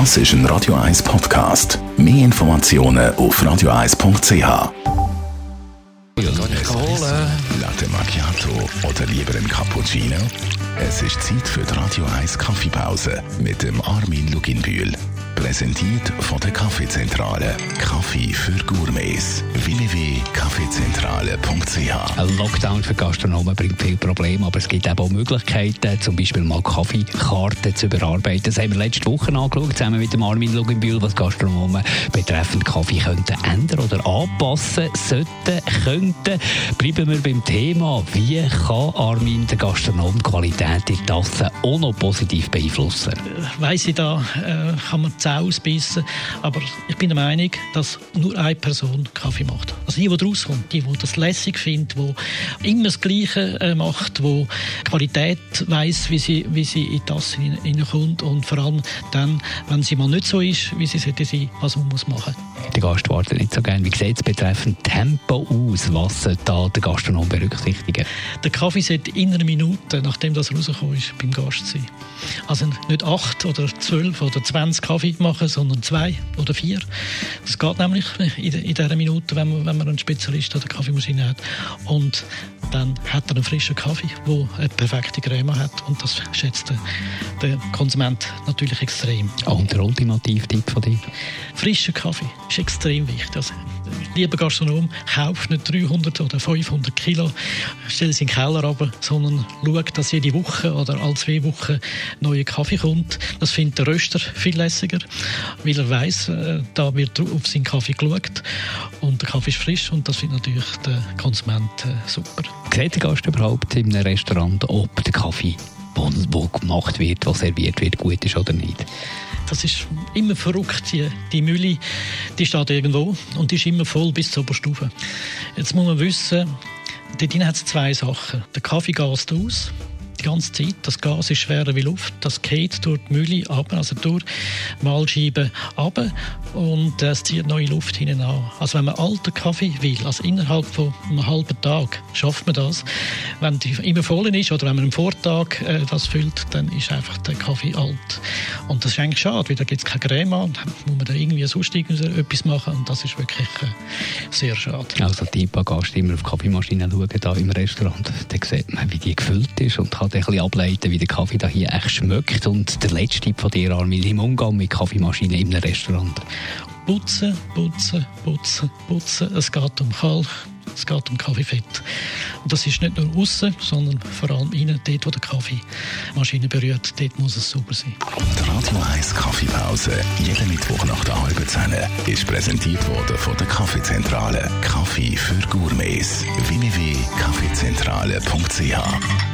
Das ist ein Radio 1 Podcast. Mehr Informationen auf radio1.ch. Latte Macchiato oder lieber ein Cappuccino? Es ist Zeit für die Radio 1 Kaffeepause mit dem Armin Luginbühl. Präsentiert von der Kaffeezentrale. Kaffee für Gourmets. www.kaffeezentrale.ch Ein Lockdown für Gastronomen bringt viele Probleme, aber es gibt eben auch Möglichkeiten, zum Beispiel mal Kaffeekarten zu überarbeiten. Das haben wir letzte Woche angeschaut, zusammen mit dem Armin Luginbühl, was Gastronomen betreffend Kaffee könnten ändern oder anpassen sollten, könnten. Bleiben wir beim Thema, wie kann Armin der Gastronom die Qualität der Tasse auch noch positiv beeinflussen? weiss ich, da äh, kann man Zähne ausbissen. Aber ich bin der Meinung, dass nur eine Person Kaffee macht. Also die, die rauskommt, die, die das lässig findet, die immer das Gleiche äh, macht, die Qualität weiss, wie sie, wie sie in die Tasse hineinkommt und vor allem dann, wenn sie mal nicht so ist, wie sie sollte sein, was man muss machen muss. Der Gast wartet nicht so gerne. Wie sieht es betreffend Tempo aus? Was sollte da der Gastronom berücksichtigen? Der Kaffee sollte in einer Minute, nachdem das rausgekommen ist, beim Gast sein. Also nicht acht oder zwölf oder zwanzig Kaffee machen, sondern zwei oder vier. Das geht nämlich in, dieser Minute, wenn man, wenn man einen Spezialist an der Kaffeemaschine hat. Und dann hat er einen frischen Kaffee, der eine perfekte Creme hat. Und das schätzt der, der Konsument natürlich extrem. Und der ultimative Tipp von dir? Frischer Kaffee ist extrem wichtig. Also, lieber Gastronom, kauft nicht 300 oder 500 Kilo, stell es in den Keller runter, sondern schaut, dass jede Woche oder alle zwei Wochen neuer Kaffee kommt. Das findet der Röster viel lässiger, weil er weiß, äh, da wird auf seinen Kaffee geschaut und der Kaffee ist frisch und das findet natürlich der Konsument äh, super. Sieht der Gast überhaupt in einem Restaurant, ob der Kaffee, der gemacht wird, der serviert wird, gut ist oder nicht? Das ist immer verrückt. Die, die Mühle, die steht irgendwo und die ist immer voll bis zur Oberstufe. Jetzt muss man wissen, dort hat es zwei Sachen. Der Kaffee gast aus die ganze Zeit. Das Gas ist schwerer wie Luft. Das geht durch die Mühle ab, also durch die Mahlscheibe ab und es zieht neue Luft hinein an. Also wenn man alten Kaffee will, also innerhalb von einem halben Tag, schafft man das. Wenn die immer voll ist oder wenn man am Vortag äh, das füllt, dann ist einfach der Kaffee alt. Und das ist eigentlich schade, weil da gibt es keine Creme an, muss man da irgendwie sonst etwas machen und das ist wirklich äh, sehr schade. Also die Gast immer auf die Kaffeemaschine schauen, da im Restaurant, dann sieht man, wie die gefüllt ist und kann ein bisschen ableiten, wie der Kaffee da hier echt schmeckt. Und der letzte Tipp von dir, Armin, im Umgang mit Kaffeemaschinen im Restaurant. Putzen, putzen, putzen, putzen. Es geht um Kalk, es geht um Kaffeefett. Und das ist nicht nur außen, sondern vor allem innen, dort, wo der Kaffeemaschine berührt, dort muss es sauber sein. Die Radio 1 Kaffeepause, jeden Mittwoch nach der halben Zehn, ist präsentiert worden von der Kaffeezentrale. Kaffee für Gourmets. www.kaffeezentrale.ch